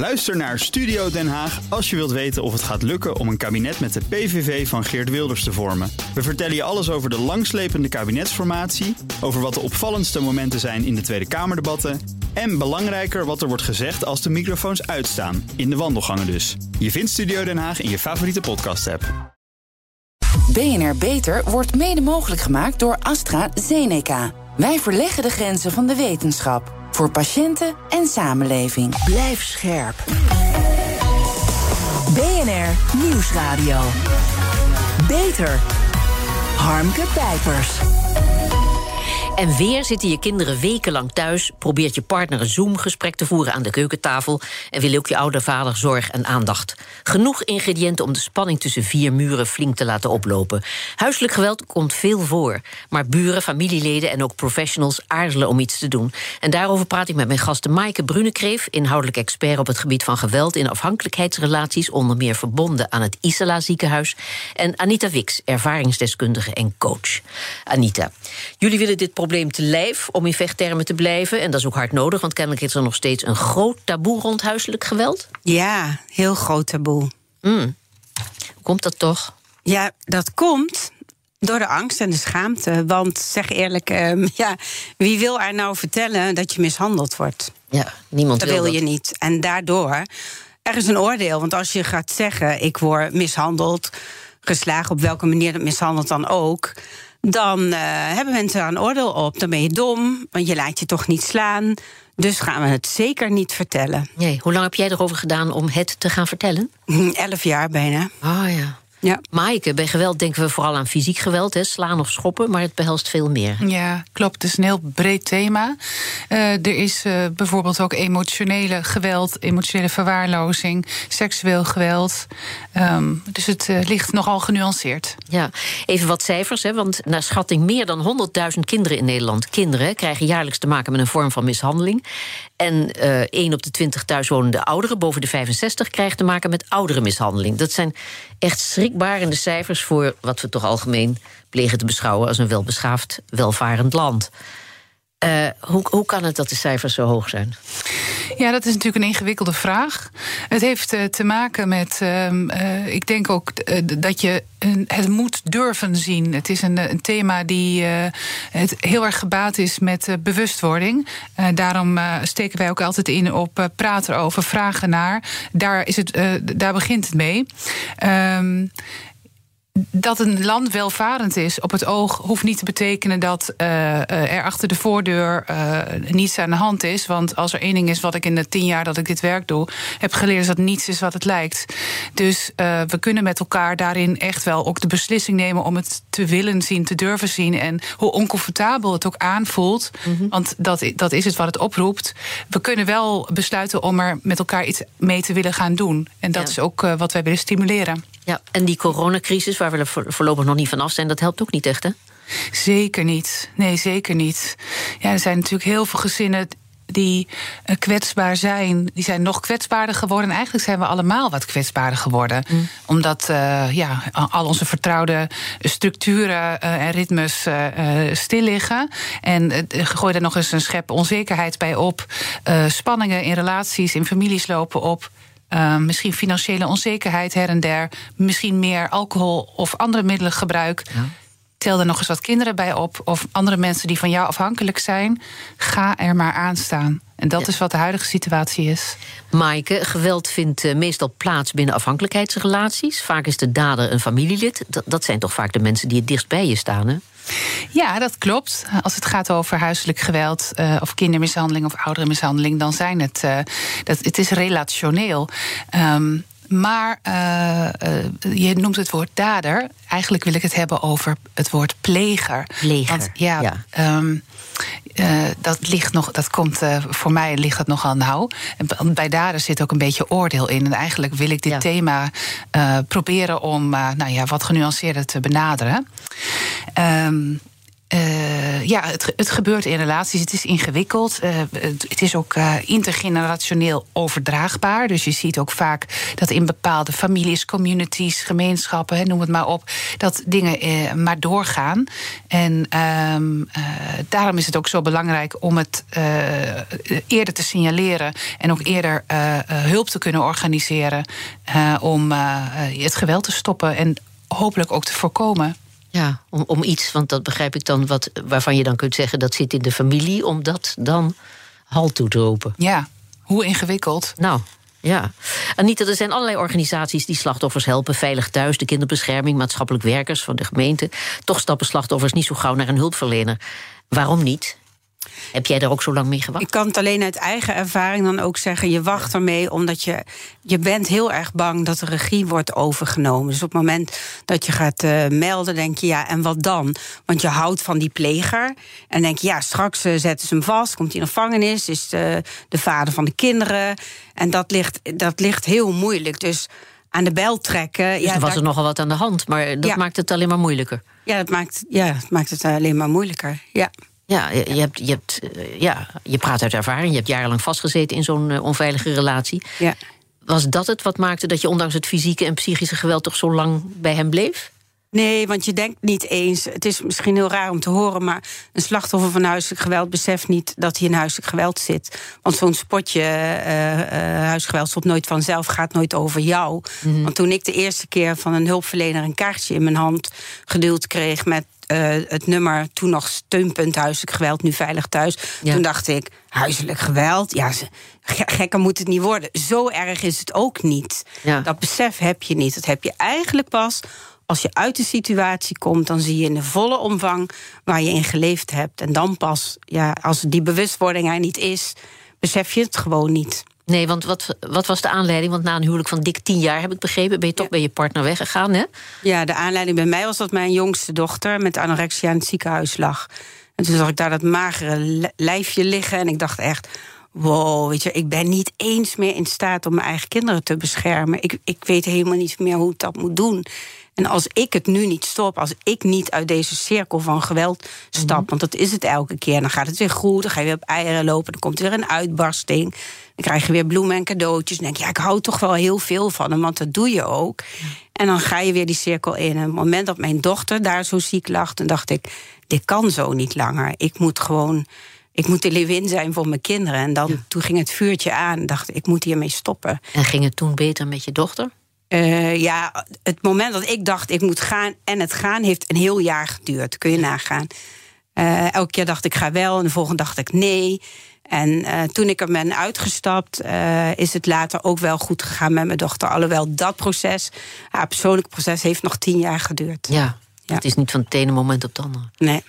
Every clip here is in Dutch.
Luister naar Studio Den Haag als je wilt weten of het gaat lukken om een kabinet met de PVV van Geert Wilders te vormen. We vertellen je alles over de langslepende kabinetsformatie, over wat de opvallendste momenten zijn in de Tweede Kamerdebatten en belangrijker wat er wordt gezegd als de microfoons uitstaan, in de wandelgangen dus. Je vindt Studio Den Haag in je favoriete podcast-app. BNR Beter wordt mede mogelijk gemaakt door AstraZeneca. Wij verleggen de grenzen van de wetenschap. Voor patiënten en samenleving. Blijf scherp. BNR Nieuwsradio. Beter. Harmke Pijpers. En weer zitten je kinderen wekenlang thuis, probeert je partner een Zoom-gesprek te voeren aan de keukentafel en wil ook je oude vader zorg en aandacht. Genoeg ingrediënten om de spanning tussen vier muren flink te laten oplopen. Huiselijk geweld komt veel voor, maar buren, familieleden en ook professionals aarzelen om iets te doen. En daarover praat ik met mijn gasten Maaike Brunekreef, inhoudelijk expert op het gebied van geweld in afhankelijkheidsrelaties, onder meer verbonden aan het Isala ziekenhuis, en Anita Wix, ervaringsdeskundige en coach. Anita, jullie willen dit probleem te lijf om in vechttermen te blijven. En dat is ook hard nodig, want kennelijk is er nog steeds een groot taboe rond huiselijk geweld. Ja, heel groot taboe. Mm. Hoe komt dat toch? Ja, dat komt door de angst en de schaamte. Want zeg eerlijk, um, ja, wie wil er nou vertellen dat je mishandeld wordt? Ja, niemand dat wil, wil dat. je niet. En daardoor, er is een oordeel. Want als je gaat zeggen, ik word mishandeld, geslagen, op welke manier dat mishandeld dan ook dan uh, hebben mensen daar een oordeel op. Dan ben je dom, want je laat je toch niet slaan. Dus gaan we het zeker niet vertellen. Nee, hoe lang heb jij erover gedaan om het te gaan vertellen? Elf jaar bijna. Oh, ja. Ja. Maaike, bij geweld denken we vooral aan fysiek geweld, hè, slaan of schoppen, maar het behelst veel meer. Ja, klopt. Het is een heel breed thema. Uh, er is uh, bijvoorbeeld ook emotionele geweld, emotionele verwaarlozing, seksueel geweld. Um, dus het uh, ligt nogal genuanceerd. Ja, even wat cijfers, hè, want naar schatting meer dan 100.000 kinderen in Nederland, kinderen, krijgen jaarlijks te maken met een vorm van mishandeling. En uh, 1 op de 20 thuiswonende ouderen boven de 65 krijgt te maken met ouderenmishandeling. Dat zijn echt schrikbarende cijfers voor wat we toch algemeen plegen te beschouwen als een welbeschaafd, welvarend land. Uh, hoe, hoe kan het dat de cijfers zo hoog zijn? Ja, dat is natuurlijk een ingewikkelde vraag. Het heeft uh, te maken met, uh, ik denk ook dat je het moet durven zien. Het is een, een thema die het heel erg gebaat is met bewustwording. daarom steken wij ook altijd in op praten erover, vragen naar. Daar, is het, daar begint het mee. Dat een land welvarend is op het oog hoeft niet te betekenen dat uh, er achter de voordeur uh, niets aan de hand is. Want als er één ding is wat ik in de tien jaar dat ik dit werk doe, heb geleerd is dat niets is wat het lijkt. Dus uh, we kunnen met elkaar daarin echt wel ook de beslissing nemen om het te willen zien, te durven zien. En hoe oncomfortabel het ook aanvoelt, mm -hmm. want dat, dat is het wat het oproept. We kunnen wel besluiten om er met elkaar iets mee te willen gaan doen. En dat ja. is ook wat wij willen stimuleren. Ja, en die coronacrisis, waar we er voorlopig nog niet van af zijn, dat helpt ook niet echt, hè? Zeker niet. Nee, zeker niet. Ja, er zijn natuurlijk heel veel gezinnen die kwetsbaar zijn, die zijn nog kwetsbaarder geworden. En eigenlijk zijn we allemaal wat kwetsbaarder geworden. Mm. Omdat uh, ja, al onze vertrouwde structuren uh, en ritmes uh, stil liggen. En gooi er nog eens een schep onzekerheid bij op. spanningen in relaties, in families lopen op. Uh, misschien financiële onzekerheid her en der. Misschien meer alcohol of andere middelen gebruik. Ja. Tel er nog eens wat kinderen bij op. Of andere mensen die van jou afhankelijk zijn. Ga er maar aan staan. En dat ja. is wat de huidige situatie is. Maaike, geweld vindt uh, meestal plaats binnen afhankelijkheidsrelaties. Vaak is de dader een familielid. Dat, dat zijn toch vaak de mensen die het dichtst bij je staan, hè? Ja, dat klopt. Als het gaat over huiselijk geweld uh, of kindermishandeling of ouderenmishandeling, dan zijn het. Uh, dat, het is relationeel. Um, maar uh, uh, je noemt het woord dader. Eigenlijk wil ik het hebben over het woord pleger. Pleger. Want, ja, ja. Um, uh, dat ligt nog, dat komt voor mij ligt dat nogal nauw. En bij dader zit ook een beetje oordeel in. En eigenlijk wil ik dit ja. thema proberen om nou ja, wat genuanceerder te benaderen. Um, uh, ja, het, het, gebeurt in relaties. Het is ingewikkeld. Uh, het, is ook uh, intergenerationeel overdraagbaar. Dus je ziet ook vaak dat in bepaalde families, communities, gemeenschappen, noem het maar op, dat dingen maar doorgaan. En ehm, daarom is het ook zo belangrijk om het eerder te signaleren en ook eerder hulp te kunnen organiseren om het geweld te stoppen en hopelijk ook te voorkomen. Ja, om, om iets, want dat begrijp ik dan, wat, waarvan je dan kunt zeggen dat zit in de familie, om dat dan halt toe te roepen. Ja, hoe ingewikkeld. Nou, ja. Anita, er zijn allerlei organisaties die slachtoffers helpen. Veilig Thuis, de kinderbescherming, maatschappelijk werkers van de gemeente. Toch stappen slachtoffers niet zo gauw naar een hulpverlener. Waarom niet? Heb jij daar ook zo lang mee gewacht? Ik kan het alleen uit eigen ervaring dan ook zeggen. Je wacht ermee omdat je, je bent heel erg bang dat de regie wordt overgenomen. Dus op het moment dat je gaat uh, melden, denk je ja, en wat dan? Want je houdt van die pleger. En denk je, ja, straks uh, zetten ze hem vast, komt hij in de gevangenis, is de, de vader van de kinderen. En dat ligt, dat ligt heel moeilijk. Dus aan de bel trekken. Dus ja, er was er nogal wat aan de hand, maar dat maakt het alleen maar moeilijker. Ja, dat maakt, ja, dat maakt het alleen maar moeilijker. Ja. Ja, je, hebt, je, hebt, eh, ja, je praat uit ervaring. Je hebt jarenlang vastgezeten in zo'n eh, onveilige relatie. Ja. Was dat het wat maakte dat je ondanks het fysieke en psychische geweld toch zo lang bij hem bleef? Nee, want je denkt niet eens. Het is misschien heel raar om te horen, maar een slachtoffer van huiselijk geweld beseft niet dat hij in huiselijk geweld zit. Want zo'n spotje uh, uh, huiselijk geweld stopt nooit vanzelf, gaat nooit over jou. Mhm. Want toen ik de eerste keer van een hulpverlener een kaartje in mijn hand geduld kreeg met uh, het nummer toen nog steunpunt huiselijk geweld, nu veilig thuis. Toen dacht ik, huiselijk geweld, ja, gekker moet het niet worden. Zo erg is het ook niet. Ja. Dat besef heb je niet. Dat heb je eigenlijk pas als je uit de situatie komt, dan zie je in de volle omvang waar je in geleefd hebt. En dan pas, ja, als die bewustwording er niet is, besef je het gewoon niet. Nee, want wat, wat was de aanleiding? Want na een huwelijk van dik tien jaar, heb ik begrepen, ben je toch bij je partner weggegaan, hè? Ja, de aanleiding bij mij was dat mijn jongste dochter met anorexia in het ziekenhuis lag. En toen zag ik daar dat magere lijfje liggen en ik dacht echt wow, weet je, ik ben niet eens meer in staat om mijn eigen kinderen te beschermen. Ik, ik weet helemaal niet meer hoe ik dat moet doen. En als ik het nu niet stop, als ik niet uit deze cirkel van geweld stap, mhm. want dat is het elke keer, dan gaat het weer goed, dan ga je weer op eieren lopen, dan komt er weer een uitbarsting, dan krijg je weer bloemen en cadeautjes. Dan denk je, ja, ik hou toch wel heel veel van hem, want dat doe je ook. En dan ga je weer die cirkel in. En op het moment dat mijn dochter daar zo ziek lag, dan dacht ik, dit kan zo niet langer. Ik moet gewoon ik moet de leeuwin zijn voor mijn kinderen. En dan, toen ging het vuurtje aan. dacht ik, ik moet hiermee stoppen. En ging het toen beter met je dochter? Uh, ja, het moment dat ik dacht ik moet gaan en het gaan heeft een heel jaar geduurd. Kun je nagaan. Uh, elke keer dacht ik ga wel en de volgende dacht ik nee. En uh, toen ik er ben uitgestapt, is het later ook wel goed gegaan met mijn dochter. Alhoewel dat proces, haar persoonlijke proces, heeft nog tien jaar geduurd. Ja, ja. het is niet van het ene moment op het andere. Nee.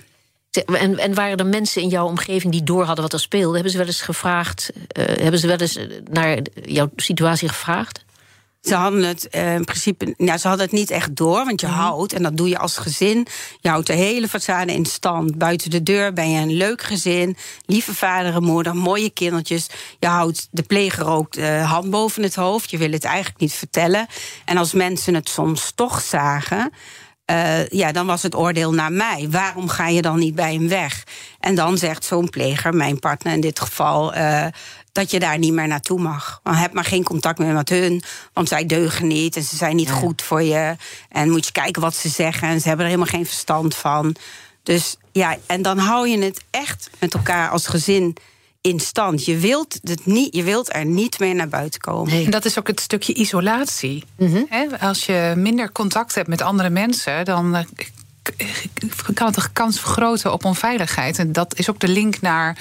En, en, waren er mensen in jouw omgeving die door hadden wat er speelde? Hebben ze wel eens gevraagd? Hebben ze wel eens naar jouw situatie gevraagd? Ze hadden het uh, in principe, nou, ze hadden het niet echt door, want je mhm. houdt, en dat doe je als gezin. Je houdt de hele façade in stand. Buiten de deur ben je een leuk gezin, lieve vader en moeder, mooie kindertjes. Je houdt de pleger ook de hand boven het hoofd. Je wil het eigenlijk niet vertellen. En als mensen het soms toch zagen, uh, ja, dan was het oordeel naar mij. Waarom ga je dan niet bij hem weg? En dan zegt zo'n pleger, mijn partner in dit geval. Uh, dat je daar niet meer naartoe mag. Maar heb maar geen contact meer met hun, want zij deugen niet en ze zijn niet goed voor je. En moet je kijken wat ze zeggen en ze hebben er helemaal geen verstand van. Dus ja, en dan hou je het echt met elkaar als gezin in stand. Je wilt, het niet, je wilt er niet meer naar buiten komen. En dat is ook het stukje isolatie. Mm Als je minder contact hebt met andere mensen, dan eh, kan het de kans vergroten op onveiligheid. En dat is ook de link naar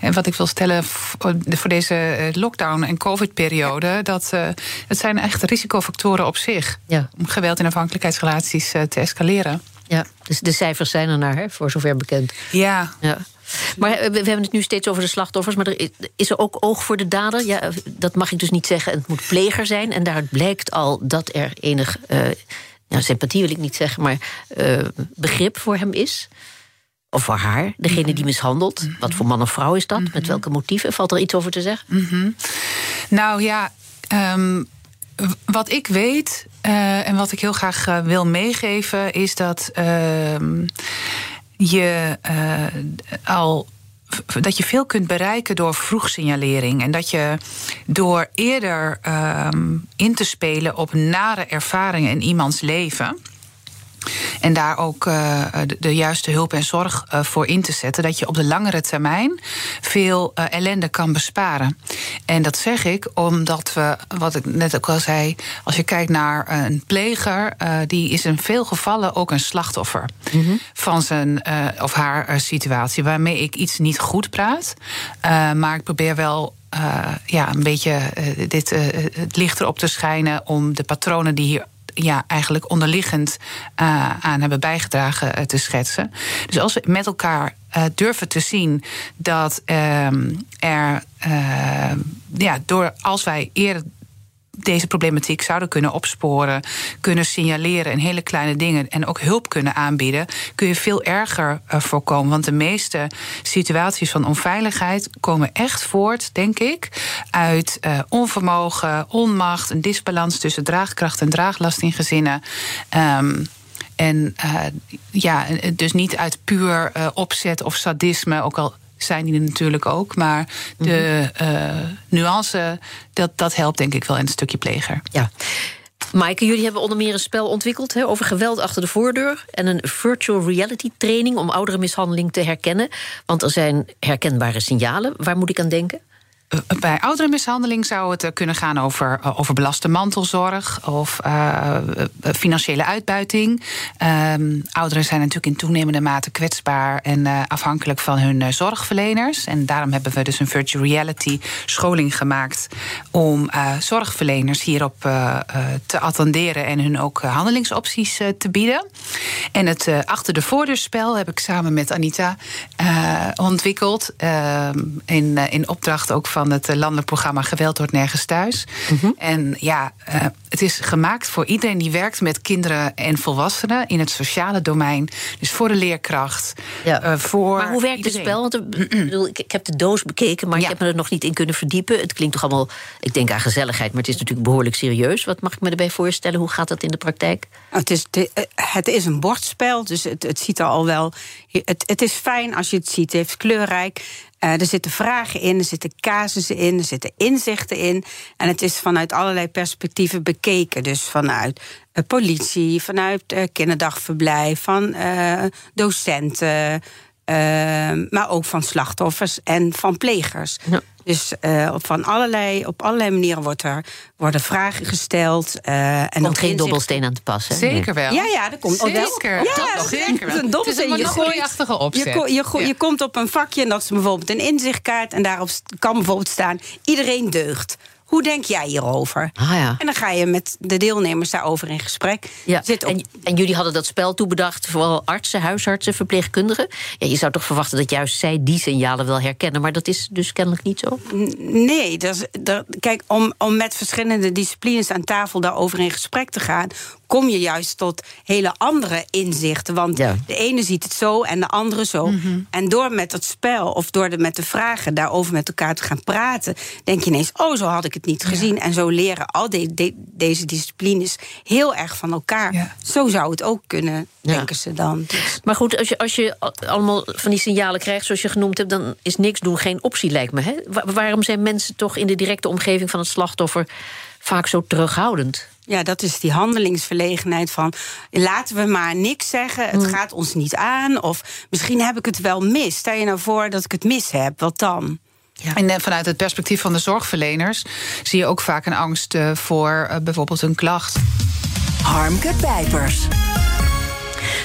en wat ik wil stellen voor deze eh, lockdown- en covid-periode. Dat uh, het zijn echt risicofactoren op zich ja. om geweld in afhankelijkheidsrelaties te escaleren. Ja, dus de cijfers zijn er naar, hè, voor zover bekend. Ja. ja. Maar we hebben het nu steeds over de slachtoffers. Maar er is er ook oog voor de dader? Ja, dat mag ik dus niet zeggen. Het moet pleger zijn. En daaruit blijkt al dat er enig. Uh, nou, sympathie wil ik niet zeggen, maar uh, begrip voor hem is. Of voor haar, degene die mishandelt. Wat voor man of vrouw is dat? Met welke motieven? Valt er iets over te zeggen? Mm Nou ja, um, wat ik weet uh, en wat ik heel graag wil meegeven, is dat. Uh, je al dat je veel kunt bereiken door vroegsignalering. En dat je door eerder um, in te spelen op nare ervaringen in iemands leven en daar ook uh, de, de, juiste hulp en zorg uh, voor in te zetten. Dat je op de langere termijn veel uh, ellende kan besparen. En dat zeg ik omdat we, wat ik net ook al zei, als je kijkt naar een pleger, die is in veel gevallen ook een slachtoffer mm -hmm. van zijn of haar situatie. Waarmee ik iets niet goed praat. maar ik probeer wel uh, ja, een beetje uh, dit, uh, het licht erop te schijnen om de patronen die hier ja, eigenlijk onderliggend uh, aan hebben bijgedragen uh, te schetsen. Dus als we met elkaar uh, durven te zien dat ehm, er, ja, door als wij eerder deze problematiek zouden kunnen opsporen, kunnen signaleren in hele kleine dingen en ook hulp kunnen aanbieden, kun je veel erger uh, voorkomen. Want de meeste situaties van onveiligheid komen echt voort, denk ik, uit uh, onvermogen, onmacht, een disbalans tussen draagkracht en draaglast in gezinnen. Um, en uh, ja, dus niet uit puur opzet of sadisme, ook al zijn die er natuurlijk ook. Maar de uh, nuance, dat, dat helpt denk ik wel in het stukje pleger. Ja. Maaike, jullie hebben onder meer een spel ontwikkeld over geweld achter de voordeur. En een virtual reality training om oudere mishandeling te herkennen. Want er zijn herkenbare signalen. Waar moet ik aan denken? Eh, bij ouderenmishandeling zou het eh, kunnen gaan over, eh, over belaste mantelzorg of financiële uitbuiting. Um, ouderen zijn natuurlijk in toenemende mate kwetsbaar en afhankelijk van hun zorgverleners. En daarom hebben we dus een virtual reality scholing gemaakt om zorgverleners hierop te attenderen en hun ook handelingsopties te bieden. En het achter de voordeurspel heb ik samen met Anita ontwikkeld ehm, in, in opdracht ook van het eh, landelijk programma Geweld wordt nergens thuis. Mm -hmm. En ja, uh, het is gemaakt voor iedereen die werkt met kinderen en volwassenen in het sociale domein. Dus voor de leerkracht. Ja. Uh, voor maar hoe werkt het spel? Want bedoel, ik, ik, heb de doos bekeken, maar ja. ik heb me er nog niet in kunnen verdiepen. Het klinkt toch allemaal, ik denk aan gezelligheid, maar het is natuurlijk behoorlijk serieus. Wat mag ik me erbij voorstellen? Hoe gaat dat in de praktijk? Het is, de, het is een bordspel, dus het, het ziet er al wel. Het, het is fijn als je het ziet. Het heeft kleurrijk. Uh, er zitten vragen in, er zitten casussen in, er zitten inzichten in. En het is vanuit allerlei perspectieven bekeken. Dus vanuit uh, politie, vanuit uh, kinderdagverblijf, van docenten. maar ook van slachtoffers en van plegers. Dus uh, van allerlei, op allerlei manieren wordt er, worden vragen gesteld. Uh, en komt geen dobbelsteen aan te passen. Zeker wel. Ja, ja, dat komt zeker. Ja, dat nog zeker wel. Een dobbelsteen. Het is een monogolieachtige opzet. Je, je, je, je komt op een vakje en dat is bijvoorbeeld een inzichtkaart. En daarop kan bijvoorbeeld staan: iedereen deugt. Hoe denk jij hierover? Ah, ja. En dan ga je met de deelnemers daarover in gesprek. Ja. Zit op... en, en, jullie hadden dat spel toebedacht, vooral artsen, huisartsen, verpleegkundigen. Ja, je zou toch verwachten dat juist zij die signalen wel herkennen, maar dat is dus kennelijk niet zo? Nee, dat is, dat, kijk, om, om met verschillende disciplines aan tafel daarover in gesprek te gaan, kom je juist tot hele andere inzichten. Want ja. de ene ziet het zo en de andere zo. Mm -hmm. En door met het spel of door de, met de vragen daarover met elkaar te gaan praten, denk je ineens: oh, zo had ik het niet gezien. Ja. En zo leren al de, de, deze disciplines heel erg van elkaar. Ja. Zo zou het ook kunnen, denken ze dan. Dus. Maar goed, als je, als je allemaal van die signalen krijgt, zoals je genoemd hebt, dan is niks doen geen optie, lijkt me. Hè? waarom zijn mensen toch in de directe omgeving van het slachtoffer vaak zo terughoudend? Ja, dat is die handelingsverlegenheid van laten we maar niks zeggen, het mm. gaat ons niet aan. Of misschien heb ik het wel mis. Stel je nou voor dat ik het mis heb, wat dan? Ja. En vanuit het perspectief van de zorgverleners zie je ook vaak een angst voor uh, bijvoorbeeld een klacht. Harmke Pijpers.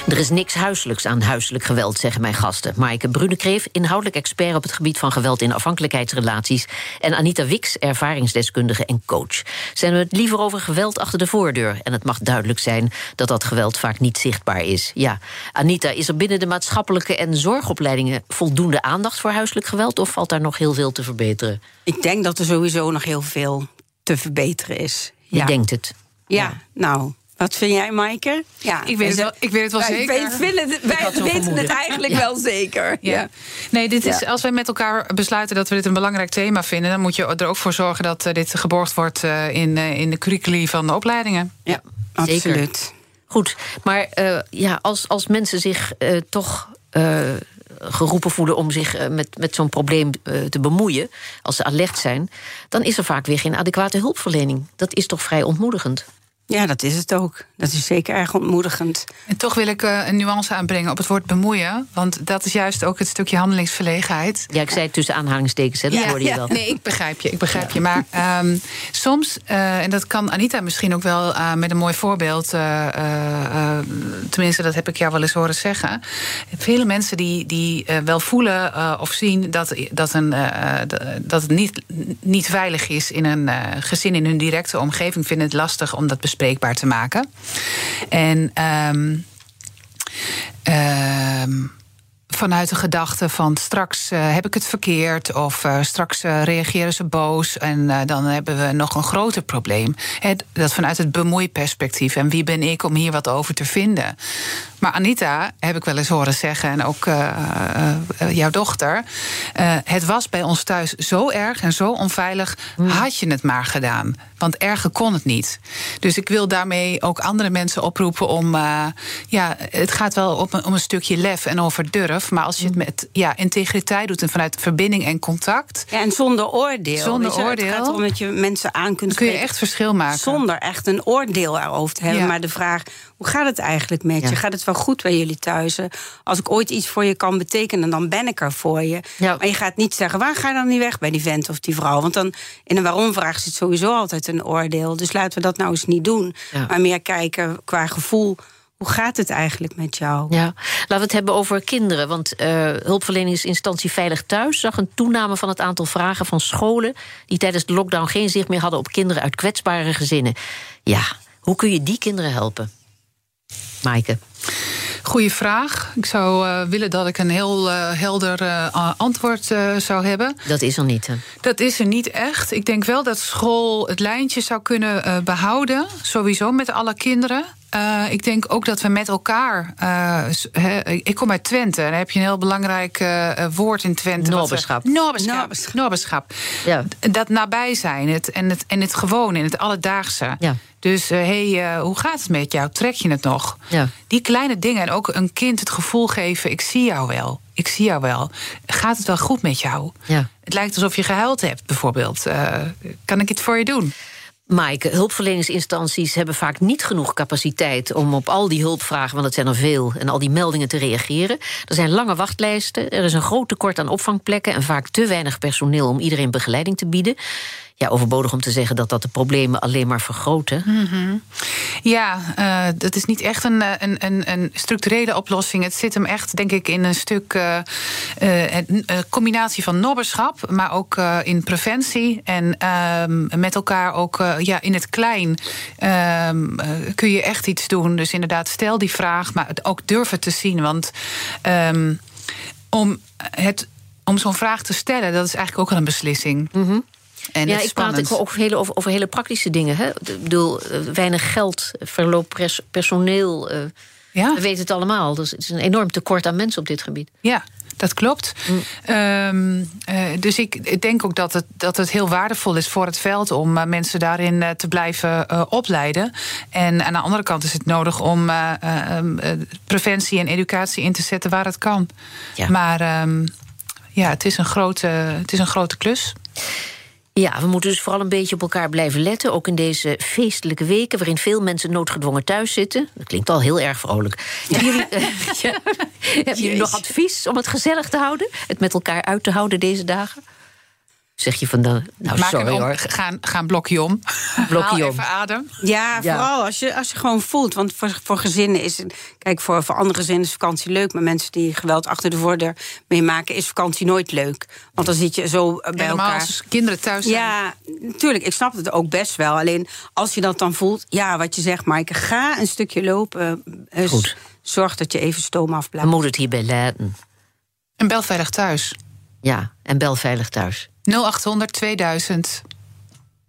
Er is niks huiselijks aan huiselijk geweld, zeggen mijn gasten. Maaike Brunekreef, inhoudelijk expert op het gebied van geweld in afhankelijkheidsrelaties. En Anita Wix, ervaringsdeskundige en coach. Zijn we het liever over geweld achter de voordeur? En het mag duidelijk zijn dat dat geweld vaak niet zichtbaar is. Ja, Anita, is er binnen de maatschappelijke en zorgopleidingen voldoende aandacht voor huiselijk geweld? Of valt daar nog heel veel te verbeteren? Ik denk dat er sowieso nog heel veel te verbeteren is. Je ja. denkt het. Ja, ja. nou, wat vind jij, Maaike? Ja, ik weet het wel, ik weet het wel wij, zeker. Wij, vinden het, wij weten het eigenlijk ja. wel zeker. Ja. ja. Nee, dit is, als wij met elkaar besluiten dat we dit een belangrijk thema vinden... dan moet je er ook voor zorgen dat uh, dit geborgd wordt uh, in, uh, in de curriculi van de opleidingen. Ja, absoluut. Goed, maar ja, als, als mensen zich toch eh, geroepen voelen om zich eh, met, met zo'n probleem eh, te bemoeien, als ze alert zijn, dan is er vaak weer geen adequate hulpverlening. Dat is toch vrij ontmoedigend. Ja, dat is het ook. Dat is zeker erg ontmoedigend. En toch wil ik uh, een nuance aanbrengen op het woord bemoeien. Want dat is juist ook het stukje handelingsverlegenheid. Ja, ik zei het tussen aanhalingstekens, hè, dat ja, hoorde je ja, wel. Nee, ik begrijp je, ik begrijp je. Maar um, soms, uh, en dat kan Anita misschien ook wel uh, met een mooi voorbeeld... tenminste, dat heb ik jou wel eens horen zeggen. Vele mensen die, die wel voelen of zien dat, dat, een, dat het niet, niet veilig is... in een gezin in hun directe omgeving, vinden het lastig om dat bespreekbaar te maken. En um, um, vanuit de gedachte van straks uh, heb ik het verkeerd of uh, straks uh, reageren ze boos en dan hebben we nog een groter probleem. He, dat vanuit het bemoeiperspectief en wie ben ik om hier wat over te vinden. Maar Anita, heb ik wel eens horen zeggen, en ook jouw dochter. het was bij ons thuis zo erg en zo onveilig, mm. had je het maar gedaan. Want erger kon het niet. Dus ik wil daarmee ook andere mensen oproepen om. ja, het gaat wel om, om een stukje lef en over durf. Maar als je het met ja, integriteit doet en vanuit verbinding en contact. Ja, en zonder oordeel. Zonder je, oordeel. Het gaat erom dat je mensen aan kunt kun je echt verschil maken. Zonder echt een oordeel erover te hebben. Ja. Maar de vraag, hoe gaat het eigenlijk met je? Gaat het wel goed bij jullie thuis? Als ik ooit iets voor je kan betekenen, dan ben ik er voor je. Ja. Maar je gaat niet zeggen, waar ga je dan niet weg bij die vent of die vrouw? Want dan in een waarom-vraag zit sowieso altijd een oordeel. Dus laten we dat nou eens niet doen. Maar meer kijken qua gevoel hoe gaat het eigenlijk met jou? Ja, laten we het hebben over kinderen. Want uh, hulpverleningsinstantie Veilig Thuis zag een toename van het aantal vragen van scholen die tijdens de lockdown geen zicht meer hadden op kinderen uit kwetsbare gezinnen. Ja, hoe kun je die kinderen helpen? Maaike. Goeie vraag. Ik zou uh, willen dat ik een heel uh, helder uh, antwoord zou hebben. Dat is er niet. Hè? Dat is er niet echt. Ik denk wel dat school het lijntje zou kunnen behouden. Sowieso met alle kinderen. Uh, ik denk ook dat we met elkaar. Uh, he, ik kom uit Twente. En daar heb je een heel belangrijk uh, woord in Twente. Noberschap. Noberschap. Ja. Dat nabij zijn. Het, en, het, en het gewone, en het alledaagse. Ja. Dus hé, hey, hoe gaat het met jou? Trek je het nog? Ja. Die kleine dingen. En ook een kind het gevoel geven: ik zie jou wel. Ik zie jou wel. Gaat het wel goed met jou? Ja. Het lijkt alsof je gehuild hebt, bijvoorbeeld. kan ik iets voor je doen? Maaike, hulpverleningsinstanties hebben vaak niet genoeg capaciteit om op al die hulpvragen, want het zijn er veel, en al die meldingen te reageren. Er zijn lange wachtlijsten, er is een groot tekort aan opvangplekken en vaak te weinig personeel om iedereen begeleiding te bieden. Ja, overbodig om te zeggen dat dat de problemen alleen maar vergroten. Mm -hmm. Ja, uh, dat is niet echt een, een, een, een, structurele oplossing. Het zit hem echt, denk ik, in een stuk uh, uh, een combinatie van nobberschap, maar ook in preventie. En met elkaar ook ja, in het klein kun je echt iets doen. Dus inderdaad, stel die vraag, maar het ook durven te zien. Want om, het, om zo'n vraag te stellen, dat is eigenlijk ook wel een beslissing. Mm -hmm. En ja, ik praat ook over hele, over, over hele praktische dingen. Hè? Ik bedoel, weinig geld, verloop pers, personeel. Uh, ja. We weten het allemaal. Dus het is een enorm tekort aan mensen op dit gebied. Ja, dat klopt. Mm. Um, uh, dus ik, ik denk ook dat het, dat het heel waardevol is voor het veld om uh, mensen daarin uh, te blijven opleiden. En aan de andere kant is het nodig om preventie en educatie in te zetten waar het kan. Ja. Maar um, ja, het is een grote, het is een grote klus. Ja, we moeten dus vooral een beetje op elkaar blijven letten. Ook in deze feestelijke weken, waarin veel mensen noodgedwongen thuis zitten. Dat klinkt al heel erg vrolijk. Hebben jullie, uh, ja, hebben jullie nog advies om het gezellig te houden? Het met elkaar uit te houden deze dagen? Zeg je van de. Nou, Maak sorry om, hoor. Ga, ga een blokje om. Blokje Haal om. even adem. Ja, Ja. vooral als je, als je gewoon voelt. Want voor, voor gezinnen is het. Kijk, voor, voor andere gezinnen is vakantie leuk. Maar mensen die geweld achter de voordeur meemaken, is vakantie nooit leuk. Want dan zit je zo bij Helemaal elkaar. als kinderen thuis zijn. Ja, natuurlijk. Ik snap het ook best wel. Alleen als je dat dan voelt, ja, wat je zegt, Maaike, ga een stukje lopen. Eh, Goed. Zorg dat je even stoom We afblijft. moeten het hierbij laten. En bel veilig thuis. Ja, en bel veilig thuis. 0800 2000.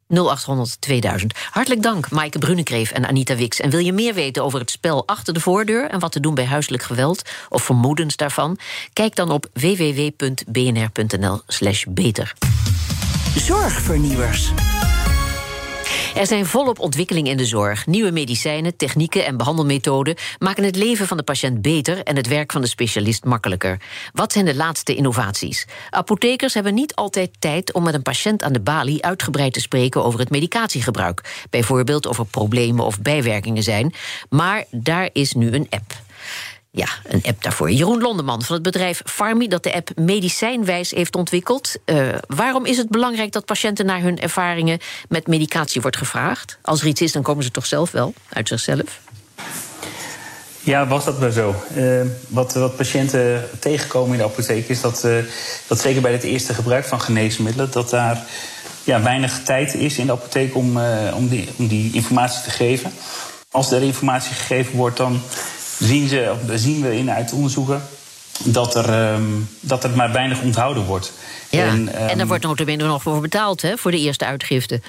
0800 2000. Hartelijk dank, Maaike Brunekreef en Anita Wix. En wil je meer weten over het spel achter de voordeur... en wat te doen bij huiselijk geweld of vermoedens daarvan? Kijk dan op www.bnr.nl slash beter. Zorgvernieuwers. Er zijn volop ontwikkelingen in de zorg. Nieuwe medicijnen, technieken en behandelmethoden maken het leven van de patiënt beter en het werk van de specialist makkelijker. Wat zijn de laatste innovaties? Apothekers hebben niet altijd tijd om met een patiënt aan de balie uitgebreid te spreken over het medicatiegebruik. Bijvoorbeeld of er problemen of bijwerkingen zijn. Maar daar is nu een app. Ja, een app daarvoor. Jeroen Londeman van het bedrijf Farmi dat de app medicijnwijs heeft ontwikkeld. Uh, waarom is het belangrijk dat patiënten naar hun ervaringen met medicatie wordt gevraagd? Als er iets is, dan komen ze toch zelf wel, uit zichzelf? Ja, was dat wel zo. Uh, wat, wat patiënten tegenkomen in de apotheek is dat, uh, dat zeker bij het eerste gebruik van geneesmiddelen, dat daar ja, weinig tijd is in de apotheek om, om, die, om die informatie te geven. Als er informatie gegeven wordt, dan zien, ze, zien we in uit onderzoeken dat er, um, dat er maar weinig onthouden wordt. Ja, en, um, en daar ehm, wordt notabene nog voor betaald, hè, voor de eerste uitgifte.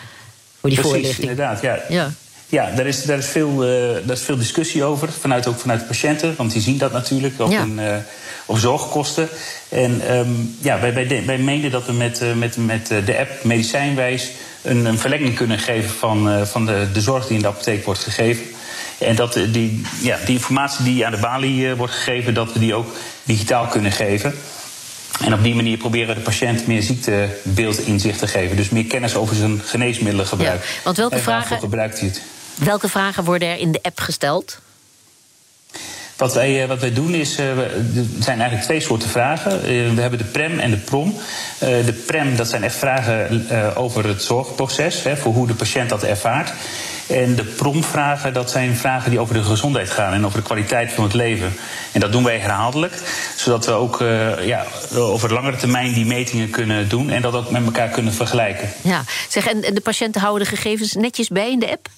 Voor die precies, voorlichting. inderdaad, ja. ja. Ja, daar is, daar, is veel, uh, daar is veel discussie over, vanuit, ook vanuit de patiënten. Want die zien dat natuurlijk ook ja. in, uh, op zorgkosten. En um, ja, wij, wij, wij meenden dat we met, uh, met, met de app Medicijnwijs... een, een verlenging kunnen geven van, van de, de zorg die in de apotheek wordt gegeven. En dat die, ja, die informatie die aan de balie uh, wordt gegeven, dat we die ook digitaal kunnen geven. En op die manier proberen we de patiënt meer ziektebeeld inzicht te geven. Dus meer kennis over zijn geneesmiddelengebruik. Ja, want welke en vragen, gebruikt hij het? welke vragen worden er in de app gesteld? Wat wij, wat wij doen is, er zijn eigenlijk twee soorten vragen. We hebben de PREM en de PROM. De PREM, dat zijn echt vragen over het zorgproces, voor hoe de patiënt dat ervaart. En de PROM-vragen, dat zijn vragen die over de gezondheid gaan en over de kwaliteit van het leven. En dat doen wij herhaaldelijk, zodat we ook ja, over langere termijn die metingen kunnen doen en dat ook met elkaar kunnen vergelijken. Ja, zeg, en de patiënten houden de gegevens netjes bij in de app?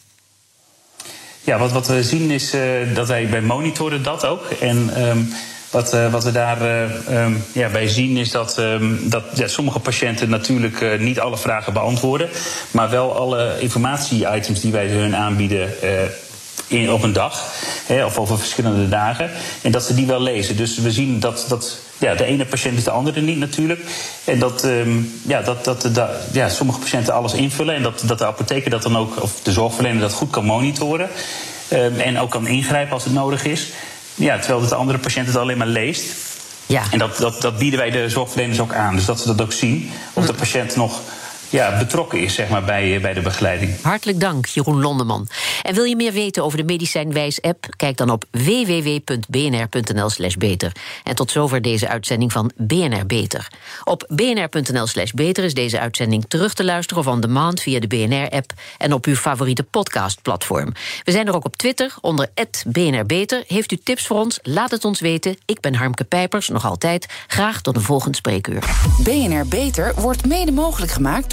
Ja, wat, wat we zien is uh, dat wij, wij monitoren dat ook. En um, wat, uh, wat we daar uh, um, ja, bij zien is dat, um, dat ja, sommige patiënten natuurlijk niet alle vragen beantwoorden. Maar wel alle informatie-items die wij hun aanbieden op een dag. Hè, of over verschillende dagen. En dat ze die wel lezen. Dus we zien dat, dat ja, de ene patiënt is de andere niet natuurlijk. En dat, um, ja, dat, dat, ja, sommige patiënten alles invullen. En dat, dat de apotheker dat dan ook, of de zorgverlener dat goed kan monitoren. En ook kan ingrijpen als het nodig is. Ja, terwijl de andere patiënt het alleen maar leest. Ja. En dat, dat, dat bieden wij de zorgverleners ook aan. Dus dat ze dat ook zien. Of de patiënt nog ja, betrokken is zeg maar, bij, bij de begeleiding. Hartelijk dank, Jeroen Londeman. En wil je meer weten over de Medicijnwijs-app? Kijk dan op www.bnr.nl/slash beter. En tot zover deze uitzending van BNR Beter. Op bnr.nl/slash beter is deze uitzending terug te luisteren of on demand via de BNR-app en op uw favoriete podcastplatform. We zijn er ook op Twitter onder BNR Beter. Heeft u tips voor ons? Laat het ons weten. Ik ben Harmke Pijpers, nog altijd. Graag tot een volgend spreekuur. BNR Beter wordt mede mogelijk gemaakt